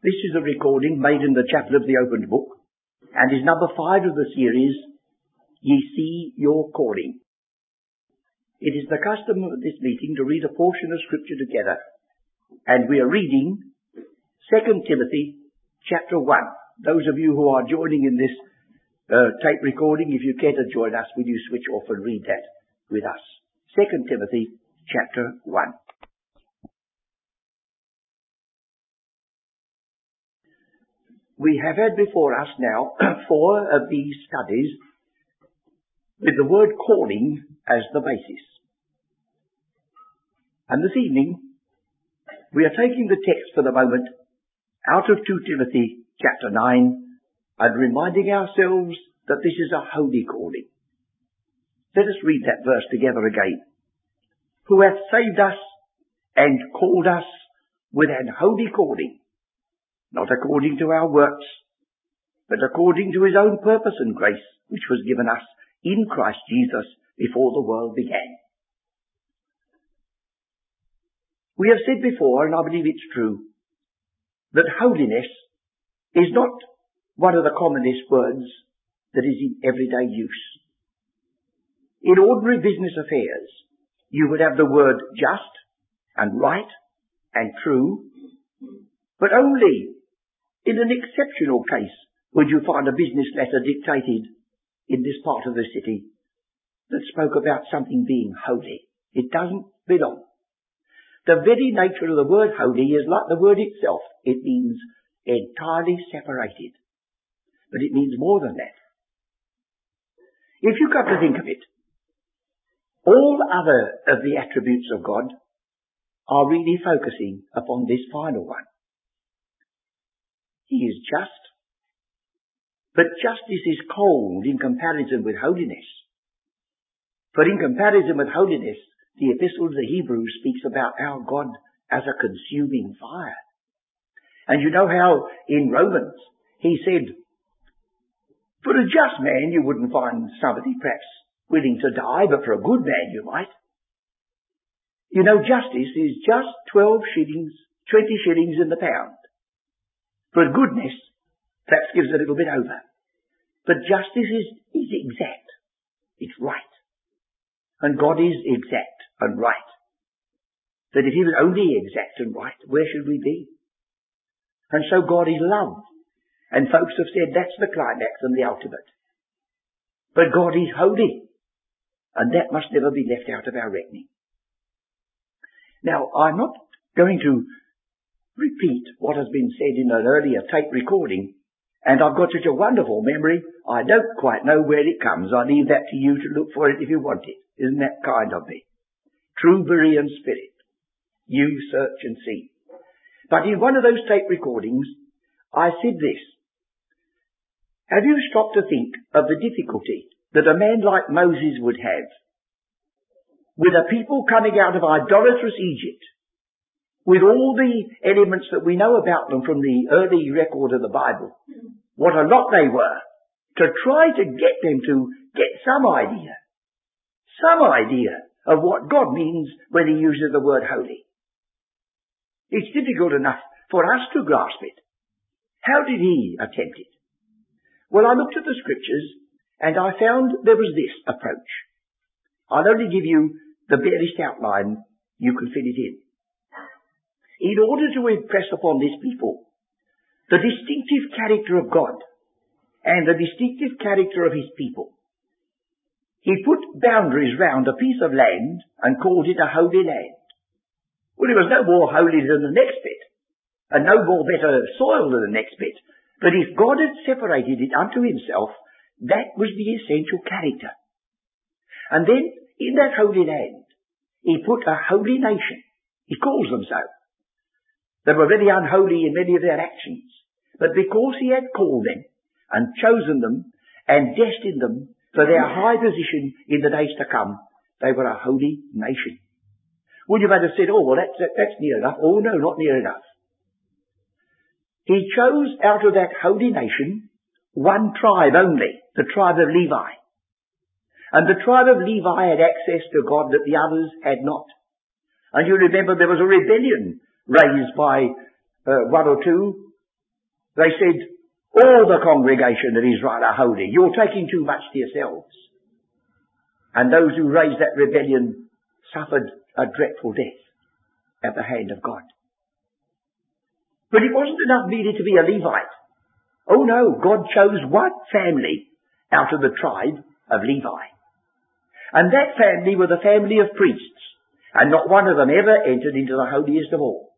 This is a recording made in the chapel of the opened book and is number five of the series, Ye See Your Calling. It is the custom of this meeting to read a portion of scripture together and we are reading 2 Timothy chapter 1. Those of you who are joining in this uh, tape recording, if you care to join us, will you switch off and read that with us? 2 Timothy chapter 1. We have had before us now four of these studies with the word calling as the basis. And this evening, we are taking the text for the moment out of 2 Timothy chapter 9 and reminding ourselves that this is a holy calling. Let us read that verse together again. Who hath saved us and called us with an holy calling not according to our works, but according to his own purpose and grace, which was given us in Christ Jesus before the world began. We have said before, and I believe it's true, that holiness is not one of the commonest words that is in everyday use. In ordinary business affairs, you would have the word just and right and true, but only in an exceptional case, would you find a business letter dictated in this part of the city that spoke about something being holy? It doesn't belong. The very nature of the word holy is like the word itself. It means entirely separated. But it means more than that. If you come to think of it, all other of the attributes of God are really focusing upon this final one. He is just. But justice is cold in comparison with holiness. For in comparison with holiness, the epistle to the Hebrews speaks about our God as a consuming fire. And you know how in Romans he said, for a just man you wouldn't find somebody perhaps willing to die, but for a good man you might. You know, justice is just 12 shillings, 20 shillings in the pound. But goodness perhaps gives a little bit over. But justice is, is exact. It's right. And God is exact and right. That if He was only exact and right, where should we be? And so God is love. And folks have said that's the climax and the ultimate. But God is holy. And that must never be left out of our reckoning. Now, I'm not going to repeat what has been said in an earlier tape recording. And I've got such a wonderful memory, I don't quite know where it comes. I leave that to you to look for it if you want it. Isn't that kind of me? True Berean spirit. You search and see. But in one of those tape recordings, I said this. Have you stopped to think of the difficulty that a man like Moses would have with a people coming out of idolatrous Egypt with all the elements that we know about them from the early record of the Bible, what a lot they were, to try to get them to get some idea, some idea of what God means when he uses the word holy. It's difficult enough for us to grasp it. How did he attempt it? Well, I looked at the scriptures and I found there was this approach. I'll only give you the barest outline. You can fill it in in order to impress upon this people the distinctive character of God and the distinctive character of his people. He put boundaries round a piece of land and called it a holy land. Well, it was no more holy than the next bit, and no more better soil than the next bit. But if God had separated it unto himself, that was the essential character. And then, in that holy land, he put a holy nation. He calls them so. They were very unholy in many of their actions. But because he had called them and chosen them and destined them for their high position in the days to come, they were a holy nation. Would you have said, oh, well, that's, that's near enough. Oh, no, not near enough. He chose out of that holy nation one tribe only, the tribe of Levi. And the tribe of Levi had access to God that the others had not. And you remember there was a rebellion raised by uh, one or two They said, all the congregation of Israel are holy. You're taking too much to yourselves. And those who raised that rebellion suffered a dreadful death at the hand of God. But it wasn't enough merely to be a Levite. Oh no, God chose one family out of the tribe of Levi. And that family were the family of priests, and not one of them ever entered into the holiest of all.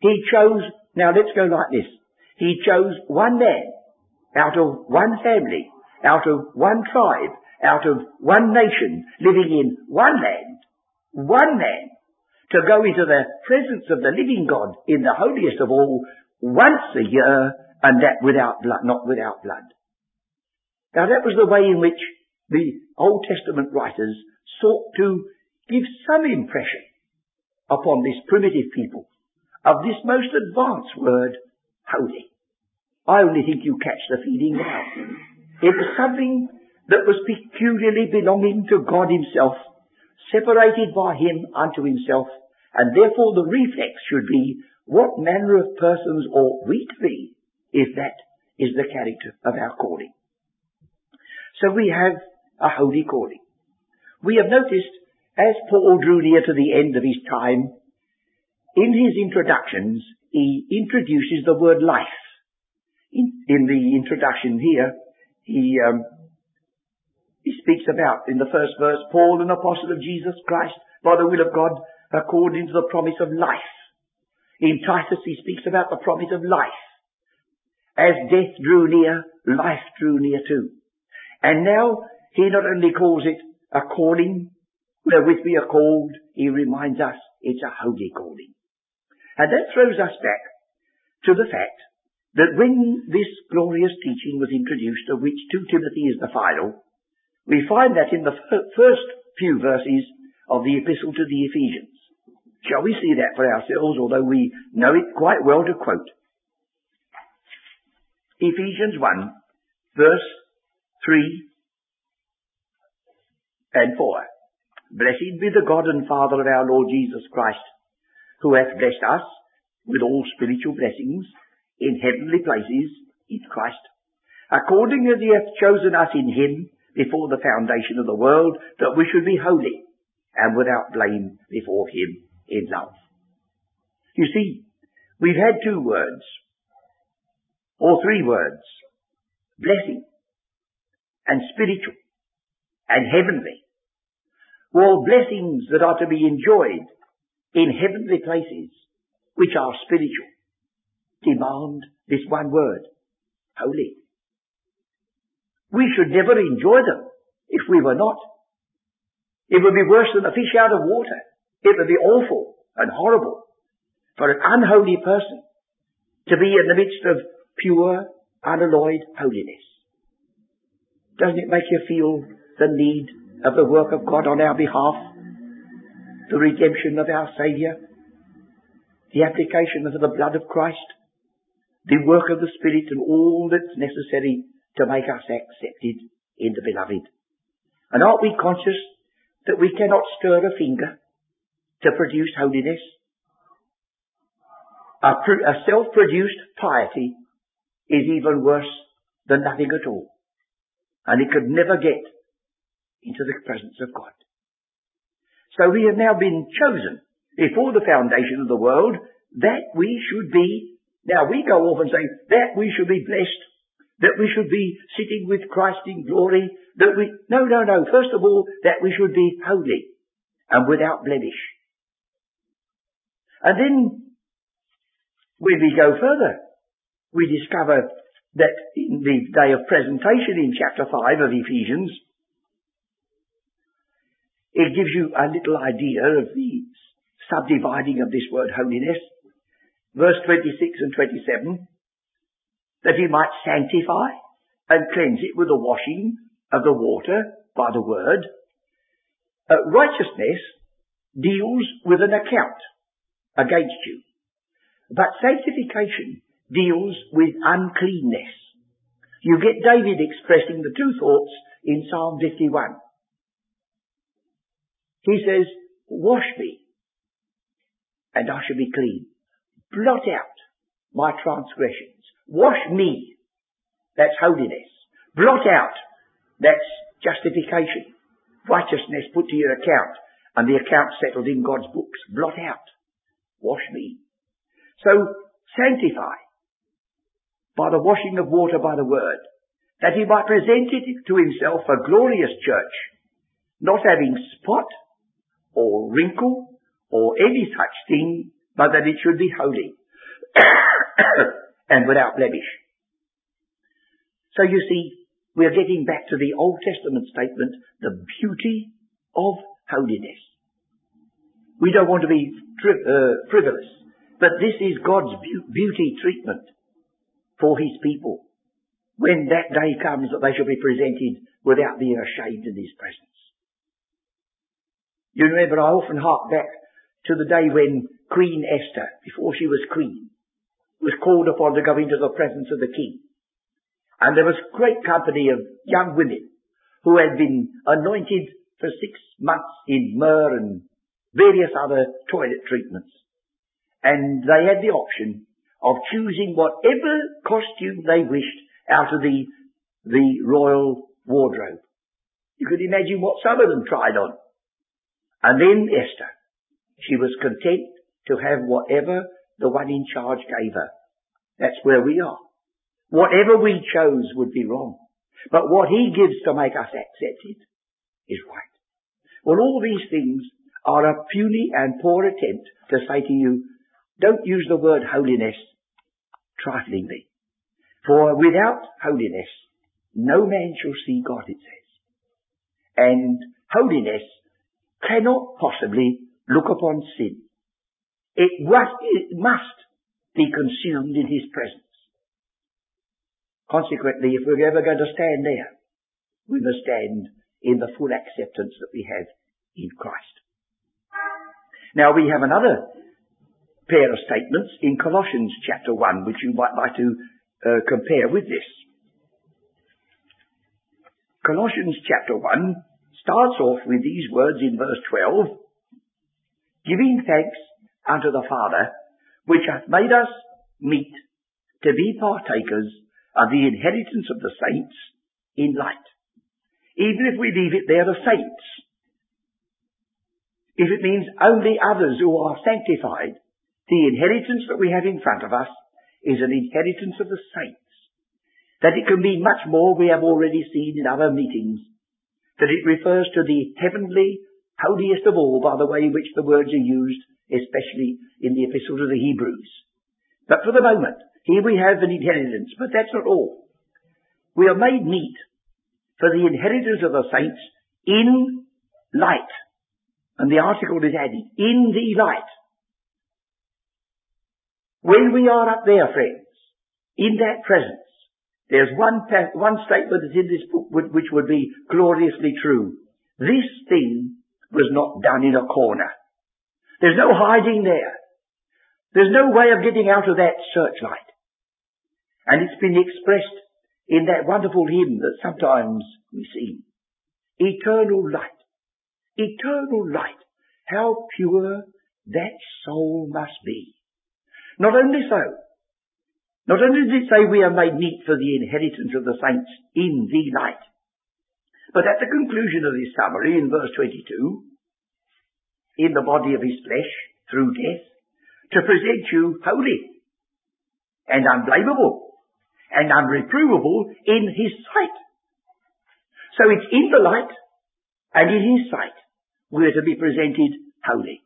He chose, now let's go like this. He chose one man out of one family, out of one tribe, out of one nation, living in one land, one man, to go into the presence of the living God in the holiest of all once a year and that without blood, not without blood. Now that was the way in which the Old Testament writers sought to give some impression upon this primitive people of this most advanced word, holy. I only think you catch the feeling now. It was something that was peculiarly belonging to God himself, separated by him unto himself, and therefore the reflex should be, what manner of persons ought we to be if that is the character of our calling? So we have a holy calling. We have noticed, as Paul drew near to the end of his time, in his introductions, he introduces the word life. In, in the introduction here, he um, he speaks about in the first verse, Paul, an apostle of Jesus Christ, by the will of God, according to the promise of life. In Titus, he speaks about the promise of life. As death drew near, life drew near too. And now, he not only calls it a calling, wherewith we are called, he reminds us it's a holy calling. And that throws us back to the fact that when this glorious teaching was introduced, of which 2 Timothy is the final, we find that in the first few verses of the epistle to the Ephesians. Shall we see that for ourselves, although we know it quite well to quote? Ephesians 1, verse 3 and 4. Blessed be the God and Father of our Lord Jesus Christ, who hath blessed us with all spiritual blessings in heavenly places in Christ, according as he hath chosen us in him before the foundation of the world, that we should be holy and without blame before Him in love. You see, we've had two words, or three words, blessing, and spiritual, and heavenly. Well, blessings that are to be enjoyed in heavenly places, which are spiritual, demand this one word, holy. We should never enjoy them if we were not. It would be worse than a fish out of water. It would be awful and horrible for an unholy person to be in the midst of pure, unalloyed holiness. Doesn't it make you feel the need of the work of God on our behalf? The redemption of our Saviour? The application of the blood of Christ? The work of the Spirit and all that's necessary to make us accepted in the beloved. And aren't we conscious that we cannot stir a finger to produce holiness? A, a self-produced piety is even worse than nothing at all. And it could never get into the presence of God. So we have now been chosen before the foundation of the world that we should be, now we go off and say that we should be blessed that we should be sitting with Christ in glory, that we, no, no, no, first of all, that we should be holy and without blemish. And then, when we go further, we discover that in the day of presentation in chapter 5 of Ephesians, it gives you a little idea of the subdividing of this word holiness. Verse 26 and 27, that he might sanctify and cleanse it with the washing of the water by the word. Uh, righteousness deals with an account against you. But sanctification deals with uncleanness. You get David expressing the two thoughts in Psalm 51. He says, wash me and I shall be clean. Blot out my transgressions. Wash me. That's holiness. Blot out. That's justification. Righteousness put to your account and the account settled in God's books. Blot out. Wash me. So sanctify by the washing of water by the word, that he might present it to himself a glorious church, not having spot or wrinkle or any such thing, but that it should be holy and without blemish. So you see, we're getting back to the Old Testament statement, the beauty of holiness. We don't want to be tri- uh, frivolous, but this is God's be- beauty treatment for His people when that day comes that they shall be presented without being ashamed in His presence. You remember I often hark back to the day when Queen Esther, before she was queen, was called upon to go into the presence of the king. And there was a great company of young women who had been anointed for six months in myrrh and various other toilet treatments. And they had the option of choosing whatever costume they wished out of the, the royal wardrobe. You could imagine what some of them tried on. And then Esther, she was content to have whatever the one in charge gave her. That's where we are. Whatever we chose would be wrong. But what he gives to make us accept it is right. Well, all these things are a puny and poor attempt to say to you, don't use the word holiness triflingly. For without holiness, no man shall see God, it says. And holiness cannot possibly look upon sin. It must, be consumed in His presence. Consequently, if we're ever going to stand there, we must stand in the full acceptance that we have in Christ. Now we have another pair of statements in Colossians chapter 1, which you might like to uh, compare with this. Colossians chapter 1 starts off with these words in verse 12, giving thanks unto the Father, which hath made us meet to be partakers of the inheritance of the saints in light. Even if we leave it there, the saints. If it means only others who are sanctified, the inheritance that we have in front of us is an inheritance of the saints. That it can mean much more we have already seen in other meetings. That it refers to the heavenly, holiest of all by the way in which the words are used, especially in the epistle to the Hebrews. But for the moment, here we have an inheritance, but that's not all. We are made meet for the inheritance of the saints in light. And the article is added, in the light. When we are up there, friends, in that presence, there's one, one statement that's in this book which would be gloriously true. This thing was not done in a corner. There's no hiding there. There's no way of getting out of that searchlight. And it's been expressed in that wonderful hymn that sometimes we sing. Eternal light. Eternal light. How pure that soul must be. Not only so, not only does it say we are made meet for the inheritance of the saints in the light, but at the conclusion of this summary in verse 22, in the body of his flesh through death, to present you holy and unblameable and unreprovable in his sight. So it's in the light and in his sight we're to be presented holy.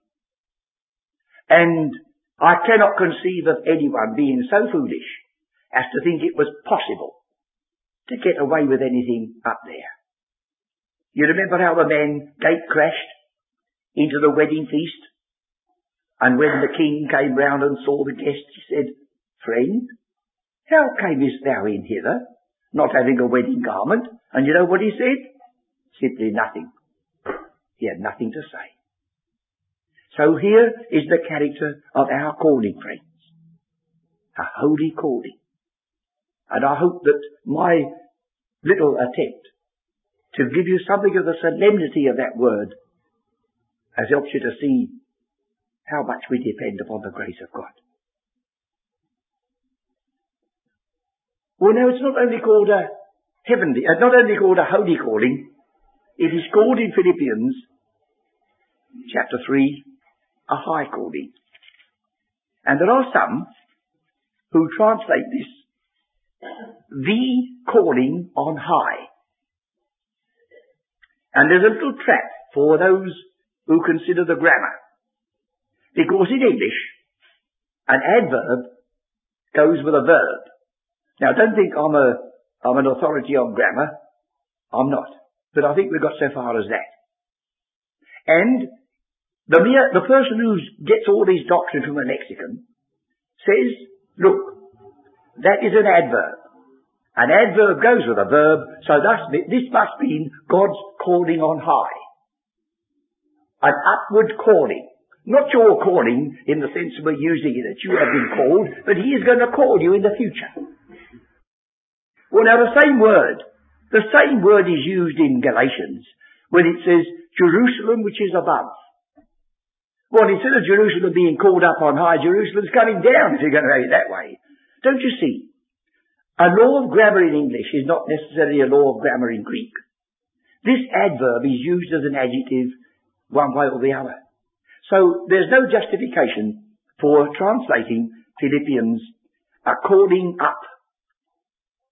And I cannot conceive of anyone being so foolish as to think it was possible to get away with anything up there. You remember how the man gate crashed into the wedding feast? And when the king came round and saw the guests, he said, Friend, how camest thou in hither, not having a wedding garment? And you know what he said? Simply nothing. He had nothing to say. So here is the character of our calling, friends. A holy calling. And I hope that my little attempt to give you something of the solemnity of that word has helped you to see how much we depend upon the grace of God. Well, no, it's not only called a heavenly, uh, not only called a holy calling, it is called in Philippians chapter 3 a high calling. And there are some who translate this the calling on high. And there's a little trap for those who consider the grammar. Because in English, an adverb goes with a verb. Now don't think I'm a, I'm an authority on grammar. I'm not. But I think we've got so far as that. And the mere, the person who gets all these doctrines from a lexicon says, look, that is an adverb. An adverb goes with a verb, so thus this must mean God's calling on high. An upward calling. Not your calling in the sense we're using it that you have been called, but He is going to call you in the future. Well now the same word, the same word is used in Galatians when it says Jerusalem which is above. Well, instead of Jerusalem being called up on high, Jerusalem's coming down if you're going to have it that way. Don't you see? A law of grammar in English is not necessarily a law of grammar in Greek. This adverb is used as an adjective one way or the other. So there's no justification for translating Philippians according up.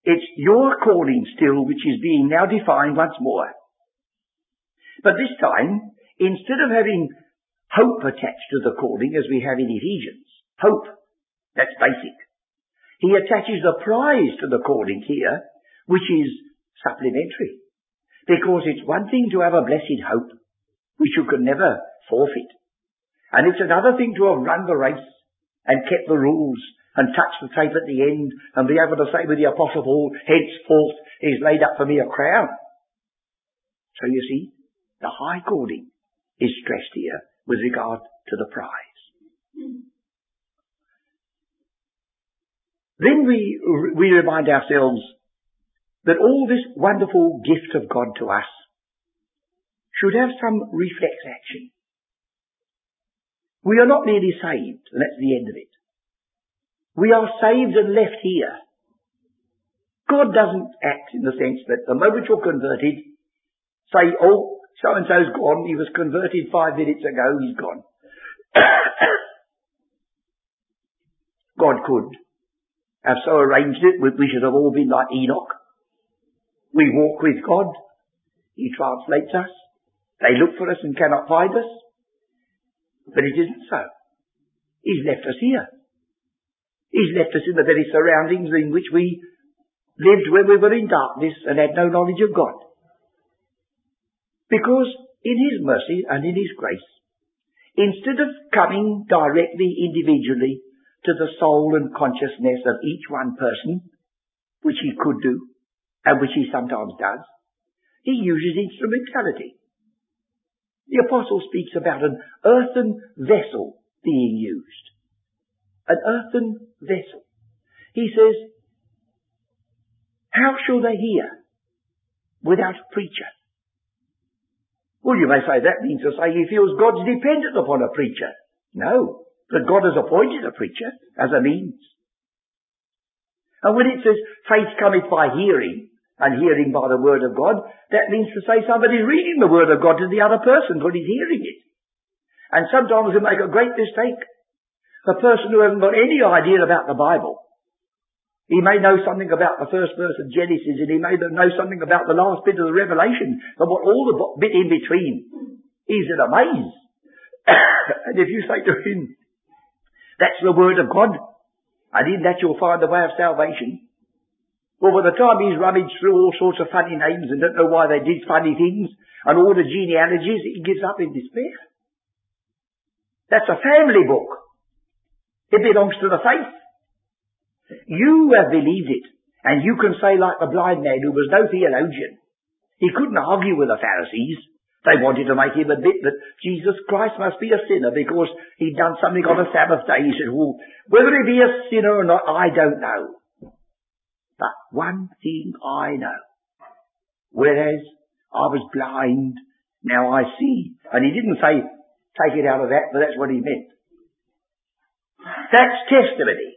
It's your calling still which is being now defined once more. But this time, instead of having hope attached to the calling as we have in Ephesians. Hope. That's basic. He attaches a prize to the calling here, which is supplementary. Because it's one thing to have a blessed hope, which you can never forfeit. And it's another thing to have run the race and kept the rules and touched the tape at the end and be able to say with the Apostle Paul, henceforth is laid up for me a crown. So you see, the high calling is stressed here with regard to the prize. Then we, we remind ourselves that all this wonderful gift of God to us should have some reflex action. We are not merely saved, and that's the end of it. We are saved and left here. God doesn't act in the sense that the moment you're converted, say, oh, so and so's gone. He was converted five minutes ago. He's gone. God could have so arranged it we should have all been like Enoch. We walk with God. He translates us. They look for us and cannot find us. But it isn't so. He's left us here. He's left us in the very surroundings in which we lived when we were in darkness and had no knowledge of God. Because in His mercy and in His grace, instead of coming directly individually to the soul and consciousness of each one person, which He could do, and which He sometimes does, He uses instrumentality. The apostle speaks about an earthen vessel being used. An earthen vessel. He says, how shall they hear without a preacher? Well, you may say that means to say he feels God's dependent upon a preacher. No, but God has appointed a preacher as a means. And when it says faith cometh by hearing, and hearing by the word of God, that means to say somebody's reading the word of God to the other person but he's hearing it. And sometimes we make a great mistake. A person who hasn't got any idea about the Bible he may know something about the first verse of Genesis and he may know something about the last bit of the Revelation, but what all the bit in between, is in a maze. and if you say to him, that's the word of God, and in that you'll find the way of salvation, well, by the time he's rummaged through all sorts of funny names and don't know why they did funny things, and all the genealogies, he gives up in despair. That's a family book. It belongs to the faith. You have believed it. And you can say like the blind man who was no theologian. He couldn't argue with the Pharisees. They wanted to make him admit that Jesus Christ must be a sinner because he'd done something on the Sabbath day. He said, well, whether he be a sinner or not, I don't know. But one thing I know. Whereas I was blind, now I see. And he didn't say, take it out of that, but that's what he meant. That's testimony.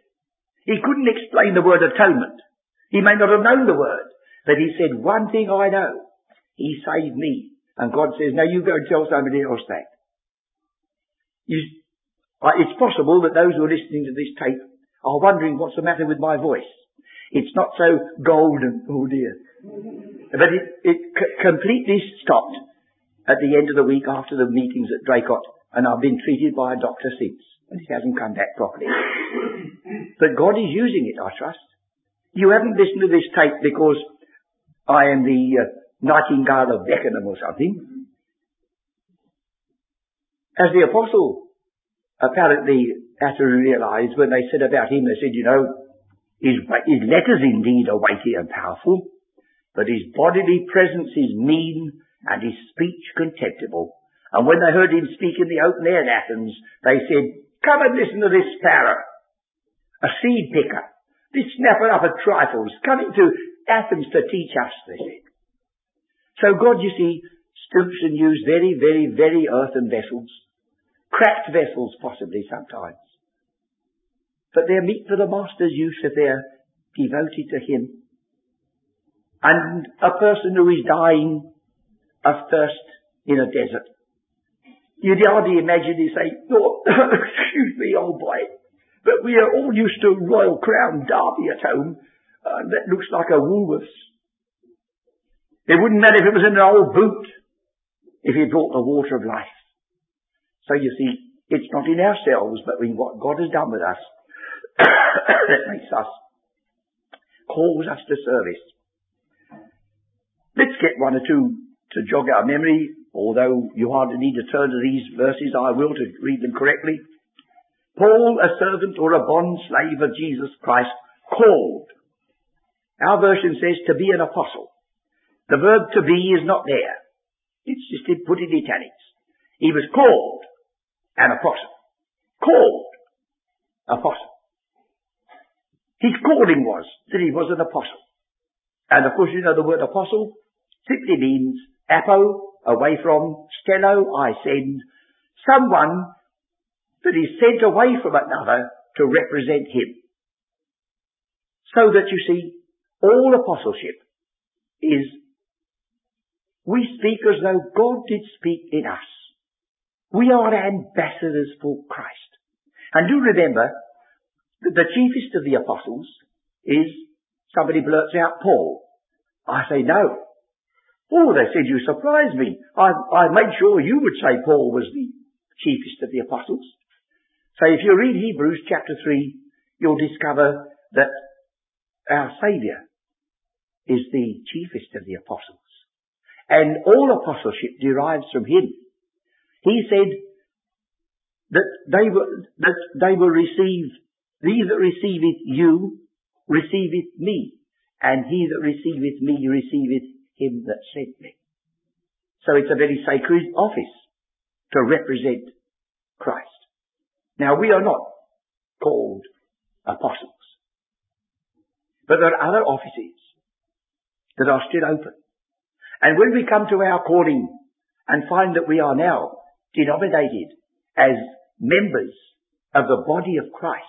He couldn't explain the word atonement. He may not have known the word, but he said, one thing I know. He saved me. And God says, now you go and tell somebody else that. You, uh, it's possible that those who are listening to this tape are wondering what's the matter with my voice. It's not so golden, oh dear. But it, it c- completely stopped at the end of the week after the meetings at Draycott, and I've been treated by a doctor since, and it hasn't come back properly. But God is using it, I trust. You haven't listened to this tape because I am the uh, nightingale of Beckenham or something. As the apostle apparently had to realize when they said about him, they said, you know, his, his letters indeed are weighty and powerful, but his bodily presence is mean and his speech contemptible. And when they heard him speak in the open air in Athens, they said, come and listen to this sparrow, a seed picker, this snapper up of trifles, coming to Athens to teach us, this. So God, you see, stoops and uses very, very, very earthen vessels, cracked vessels possibly sometimes. But they're meet for the Master's use if they're devoted to Him. And a person who is dying of thirst in a desert. You'd hardly imagine he say, oh, excuse me, old boy, but we are all used to Royal Crown Derby at home. Uh, that looks like a Woolworths. It wouldn't matter if it was in an old boot, if he brought the water of life. So you see, it's not in ourselves, but in what God has done with us that makes us, calls us to service. Let's get one or two to jog our memory, although you hardly need to turn to these verses, I will to read them correctly. Paul, a servant or a bond slave of Jesus Christ, called. Our version says to be an apostle. The verb to be is not there. It's just put in italics. He was called an apostle. Called apostle. His calling was that he was an apostle. And of course you know the word apostle simply means apo, away from, stelo, I send, someone that is sent away from another to represent him. So that you see, all apostleship is we speak as though God did speak in us. We are ambassadors for Christ. And do remember that the chiefest of the apostles is somebody blurts out Paul. I say no. Oh, they said you surprised me. I, I made sure you would say Paul was the chiefest of the apostles. So if you read Hebrews chapter 3, you'll discover that our Saviour is the chiefest of the apostles. And all apostleship derives from him. He said that they will, that they will receive, he that receiveth you, receiveth me, and he that receiveth me, receiveth him that sent me. So it's a very sacred office to represent Christ. Now we are not called apostles, but there are other offices that are still open. And when we come to our calling and find that we are now denominated as members of the body of Christ,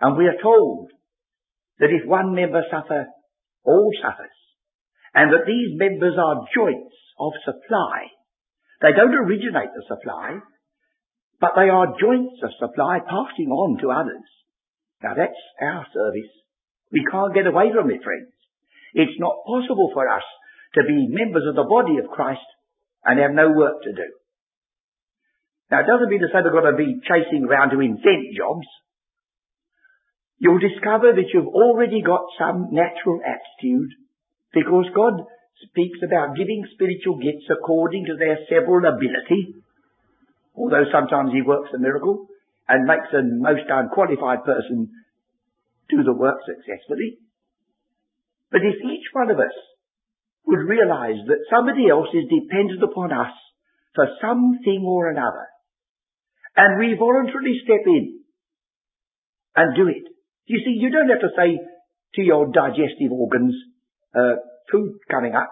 and we are told that if one member suffer, all suffers, and that these members are joints of supply. They don't originate the supply, but they are joints of supply passing on to others. Now that's our service. We can't get away from it, friends. It's not possible for us to be members of the body of Christ and have no work to do. Now it doesn't mean to say we've got to be chasing around to invent jobs. You'll discover that you've already got some natural aptitude because God speaks about giving spiritual gifts according to their several ability, although sometimes He works a miracle and makes a most unqualified person do the work successfully. But if each one of us would realize that somebody else is dependent upon us for something or another, and we voluntarily step in and do it. You see, you don't have to say to your digestive organs, uh, food coming up.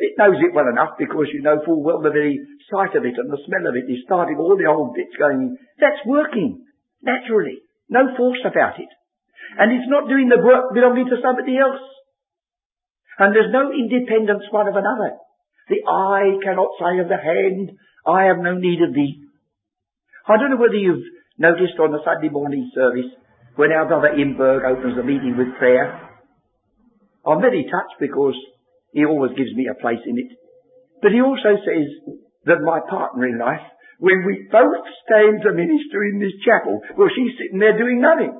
It knows it well enough because you know full well the very sight of it and the smell of it is starting all the old bits going. That's working naturally. No force about it. And it's not doing the work belonging to somebody else. And there's no independence one of another. The eye cannot say of the hand, I have no need of thee. I don't know whether you've noticed on the Sunday morning service when our brother Imberg opens the meeting with prayer. I'm very touched because he always gives me a place in it. But he also says that my partner in life, when we both stand to minister in this chapel, well, she's sitting there doing nothing.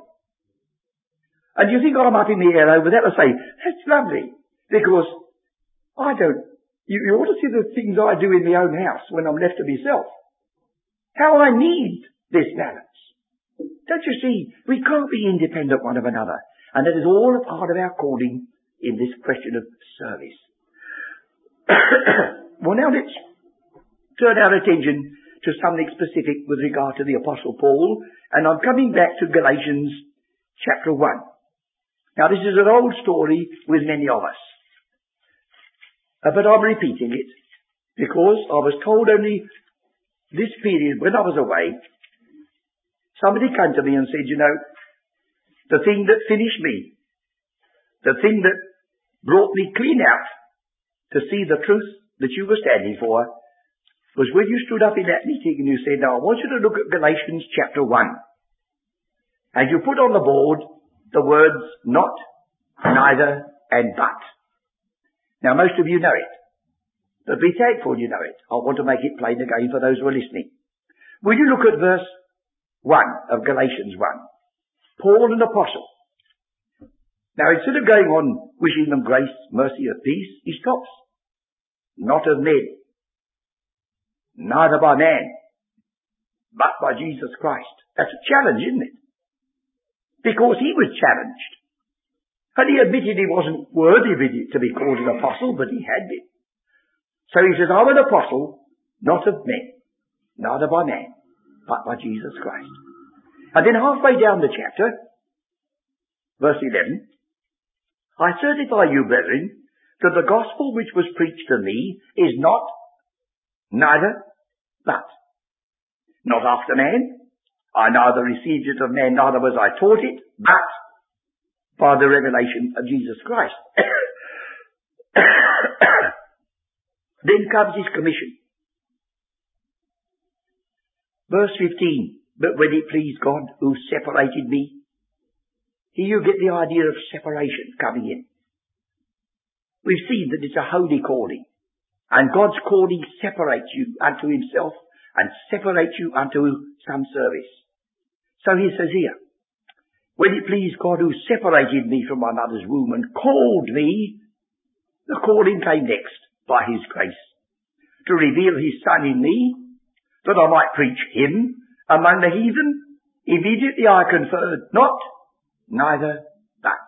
And you think I'm up in the air over that? I say, that's lovely. Because I don't, you, you ought to see the things I do in my own house when I'm left to myself. How I need this balance. Don't you see? We can't be independent one of another. And that is all a part of our calling in this question of service. well now let's turn our attention to something specific with regard to the Apostle Paul, and I'm coming back to Galatians chapter 1. Now this is an old story with many of us. Uh, but I'm repeating it because I was told only this period when I was away, somebody came to me and said, you know, the thing that finished me, the thing that brought me clean out to see the truth that you were standing for was when you stood up in that meeting and you said, now I want you to look at Galatians chapter 1. And you put on the board the words not, neither, and but. Now most of you know it. But be thankful you know it. I want to make it plain again for those who are listening. Will you look at verse 1 of Galatians 1? Paul an apostle. Now instead of going on wishing them grace, mercy and peace, he stops. Not of men. Neither by man. But by Jesus Christ. That's a challenge, isn't it? Because he was challenged. And he admitted he wasn't worthy to be called an apostle, but he had been. So he says, I'm an apostle, not of men, neither by man, but by Jesus Christ. And then halfway down the chapter, verse 11, I certify you, brethren, that the gospel which was preached to me is not, neither, but. Not after man. I neither received it of man, neither was I taught it, but by the revelation of Jesus Christ. then comes his commission. Verse 15, but when it pleased God who separated me, you get the idea of separation coming in. We've seen that it's a holy calling. And God's calling separates you unto himself and separates you unto some service. So he says here, when it pleased God who separated me from my mother's womb and called me, the calling came next by his grace to reveal his son in me that I might preach him among the heathen. Immediately I conferred not, neither that.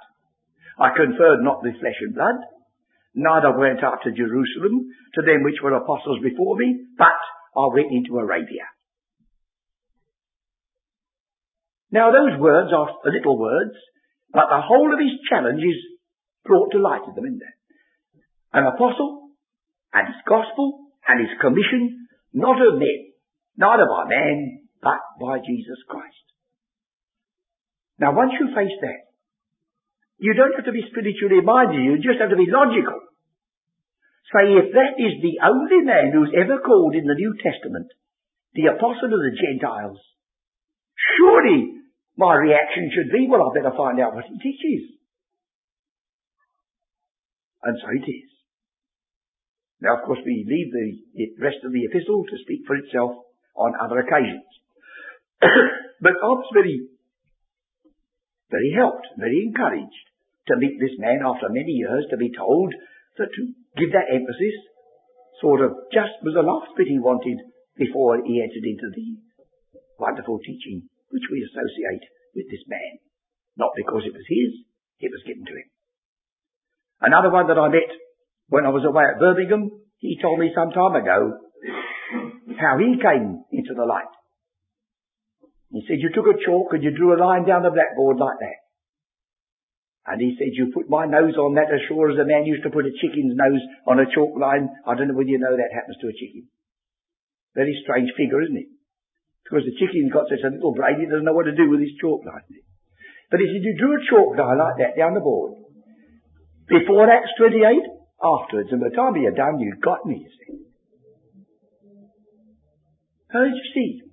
I conferred not with flesh and blood, neither went up to Jerusalem to them which were apostles before me, but I went into Arabia. Now those words are little words, but the whole of his challenge is brought to light in them, isn't there? An apostle, and his gospel, and his commission, not of men, neither by man, but by Jesus Christ. Now once you face that, you don't have to be spiritually minded, you just have to be logical. Say, if that is the only man who's ever called in the New Testament the apostle of the Gentiles, surely my reaction should be, well, I better find out what he teaches. And so it is. Now, of course, we leave the rest of the epistle to speak for itself on other occasions. but was very, helped, very encouraged to meet this man after many years, to be told that to give that emphasis sort of just was the last bit he wanted before he entered into the wonderful teaching which we associate with this man. Not because it was his, it was given to him. Another one that I met when I was away at Birmingham, he told me some time ago how he came into the light. He said, you took a chalk and you drew a line down the blackboard like that. And he said, you put my nose on that as sure as a man used to put a chicken's nose on a chalk line. I don't know whether you know that happens to a chicken. Very strange figure, isn't it? Because the chicken's got such a little brain, he doesn't know what to do with his chalk line. But he said, you drew a chalk line like that down the board. Before Acts 28? Afterwards. And by the time you're done, you've got me, you see. So you see,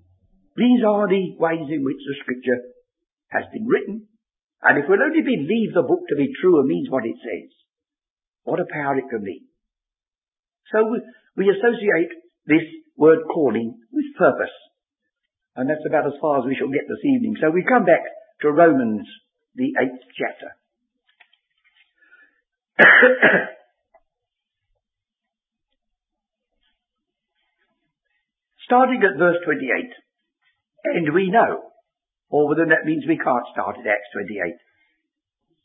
these are the ways in which the scripture has been written. And if we'll only believe the book to be true and means what it says, what a power it can be. So we, associate this word calling with purpose. And that's about as far as we shall get this evening. So we come back to Romans, the eighth chapter. Starting at verse 28. And we know, or whether that means we can't start at Acts 28,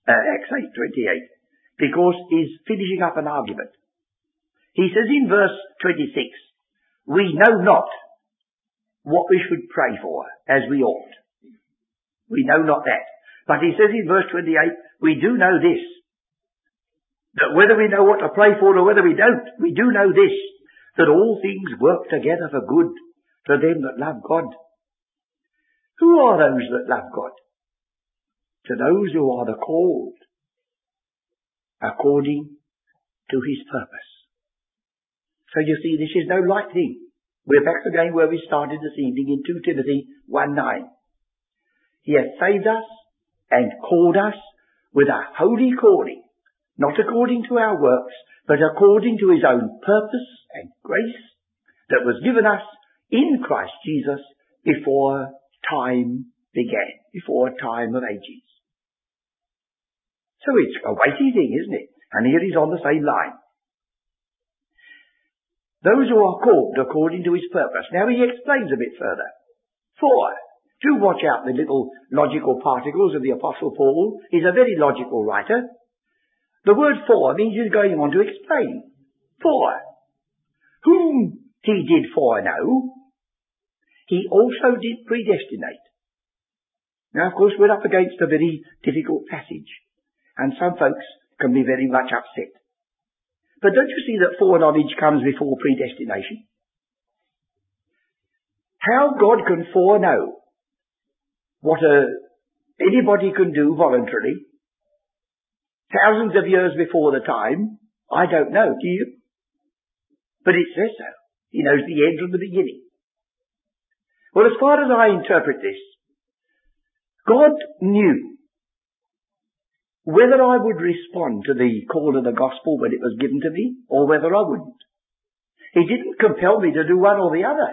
uh, Acts 8, 28, because he's finishing up an argument. He says in verse 26, we know not what we should pray for as we ought. We know not that. But he says in verse 28, we do know this, that whether we know what to pray for or whether we don't, we do know this, that all things work together for good to them that love God. Who are those that love God? To those who are the called according to his purpose. So you see, this is no light thing. We're back again where we started this evening in 2 Timothy 1 9. He has saved us and called us with a holy calling, not according to our works, but according to his own purpose and grace that was given us in Christ Jesus before time began, before time of ages. So it's a weighty thing, isn't it? And here he's on the same line. Those who are called according to his purpose. Now he explains a bit further. For, do watch out the little logical particles of the Apostle Paul. He's a very logical writer. The word for means he's going on to explain. For, whom he did foreknow, he also did predestinate. Now, of course, we're up against a very difficult passage, and some folks can be very much upset. But don't you see that foreknowledge comes before predestination? How God can foreknow what a, anybody can do voluntarily thousands of years before the time, I don't know, do you? But it says so. He knows the end from the beginning. Well, as far as I interpret this, God knew whether I would respond to the call of the gospel when it was given to me, or whether I wouldn't. He didn't compel me to do one or the other.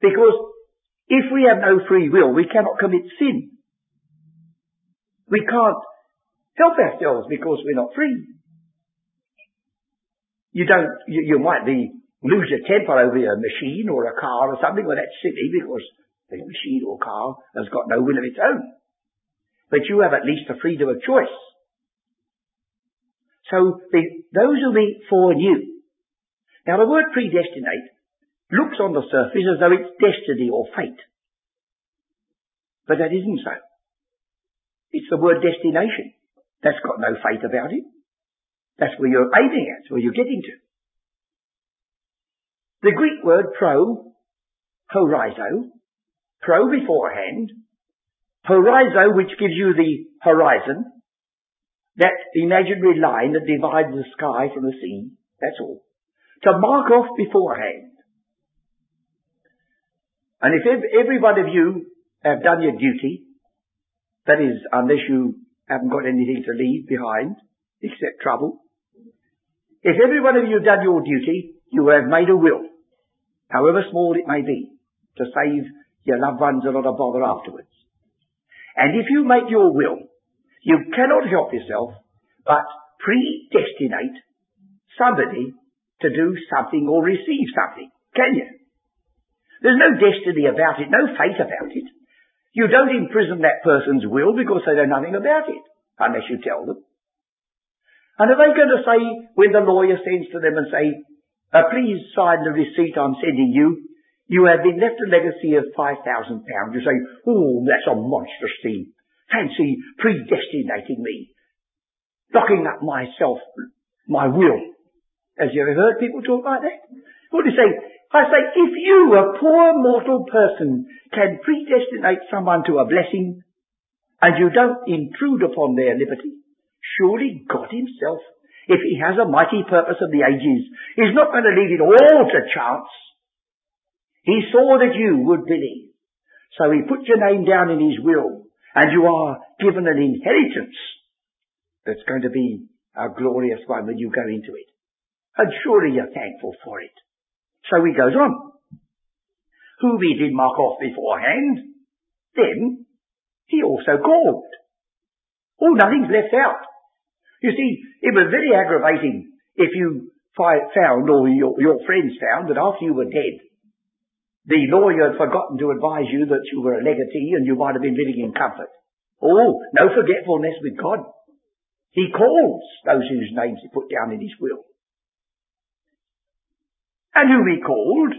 Because if we have no free will, we cannot commit sin. We can't help ourselves because we're not free. You don't, you, you might be, lose your temper over a machine or a car or something, well that's silly because the machine or car has got no will of its own. But you have at least the freedom of choice. So the, those who meet foreknew. Now the word predestinate looks on the surface as though it's destiny or fate. But that isn't so. It's the word destination. That's got no fate about it. That's where you're aiming at, where you're getting to. The Greek word pro, horizo, pro beforehand, horizo which gives you the horizon, that imaginary line that divides the sky from the sea, that's all. To mark off beforehand. And if every one of you have done your duty, that is, unless you haven't got anything to leave behind, except trouble. If every one of you done your duty, you have made a will, however small it may be, to save your loved ones a lot of bother afterwards. And if you make your will, you cannot help yourself but predestinate somebody to do something or receive something, can you? There's no destiny about it, no fate about it. You don't imprison that person's will because they know nothing about it, unless you tell them. And are they going to say, when the lawyer sends to them and say, uh, please sign the receipt I'm sending you, you have been left a legacy of £5,000. You say, oh, that's a monstrous thing. Fancy predestinating me. Locking up myself, my will. Has you ever heard people talk like that? What do you say? I say, if you, a poor mortal person, can predestinate someone to a blessing, and you don't intrude upon their liberty, Surely God himself, if he has a mighty purpose of the ages, He's not going to leave it all to chance. He saw that you would believe. So he put your name down in his will, and you are given an inheritance that's going to be a glorious one when you go into it. And surely you're thankful for it. So he goes on. Whom he did mark off beforehand, then he also called. Oh, nothing's left out. You see, it was very aggravating if you found, or your, your friends found, that after you were dead, the lawyer had forgotten to advise you that you were a legatee and you might have been living in comfort. Oh, no forgetfulness with God. He calls those whose names he put down in his will. And whom he called,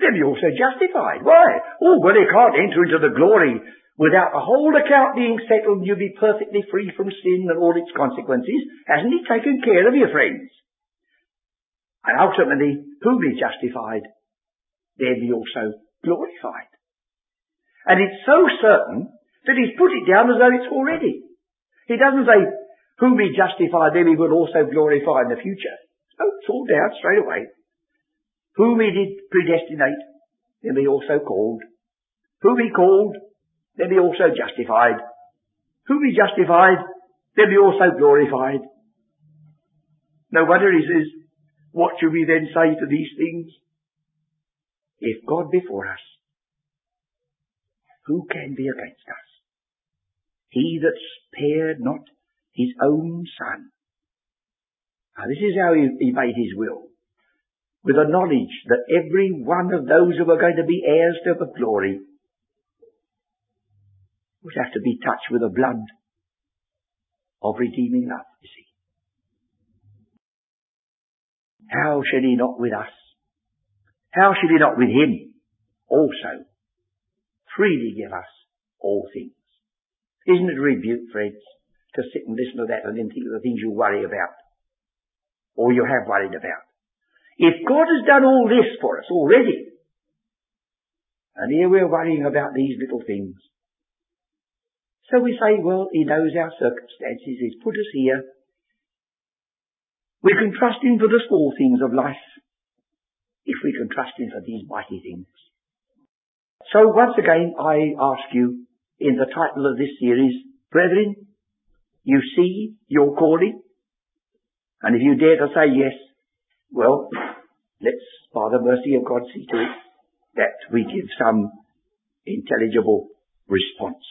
then he also justified. Why? Oh, well, he can't enter into the glory without the whole account being settled and you be perfectly free from sin and all its consequences. Hasn't he taken care of your friends? And ultimately, whom he justified, then he also glorified. And it's so certain that he's put it down as though it's already. He doesn't say, whom he justified, then he will also glorify in the future. No, it's all down straight away. Whom he did predestinate, then he also called. Whom he called, then be also justified. Whom he justified, they'll be also glorified. No wonder he says, what should we then say to these things? If God be for us, who can be against us? He that spared not his own son. Now this is how he, he made his will. With the knowledge that every one of those who are going to be heirs to the glory would have to be touched with the blood of redeeming love, you see. How should he not with us? How should he not with him also freely give us all things? Isn't it a rebuke, friends, to sit and listen to that and then think of the things you worry about? Or you have worried about? If God has done all this for us already, and here we're worrying about these little things. So we say, well, He knows our circumstances, He's put us here. We can trust Him for the small things of life, if we can trust Him for these mighty things. So once again, I ask you, in the title of this series, Brethren, you see your calling? And if you dare to say yes, well, let's, by the mercy of God, see to it that we give some intelligible response.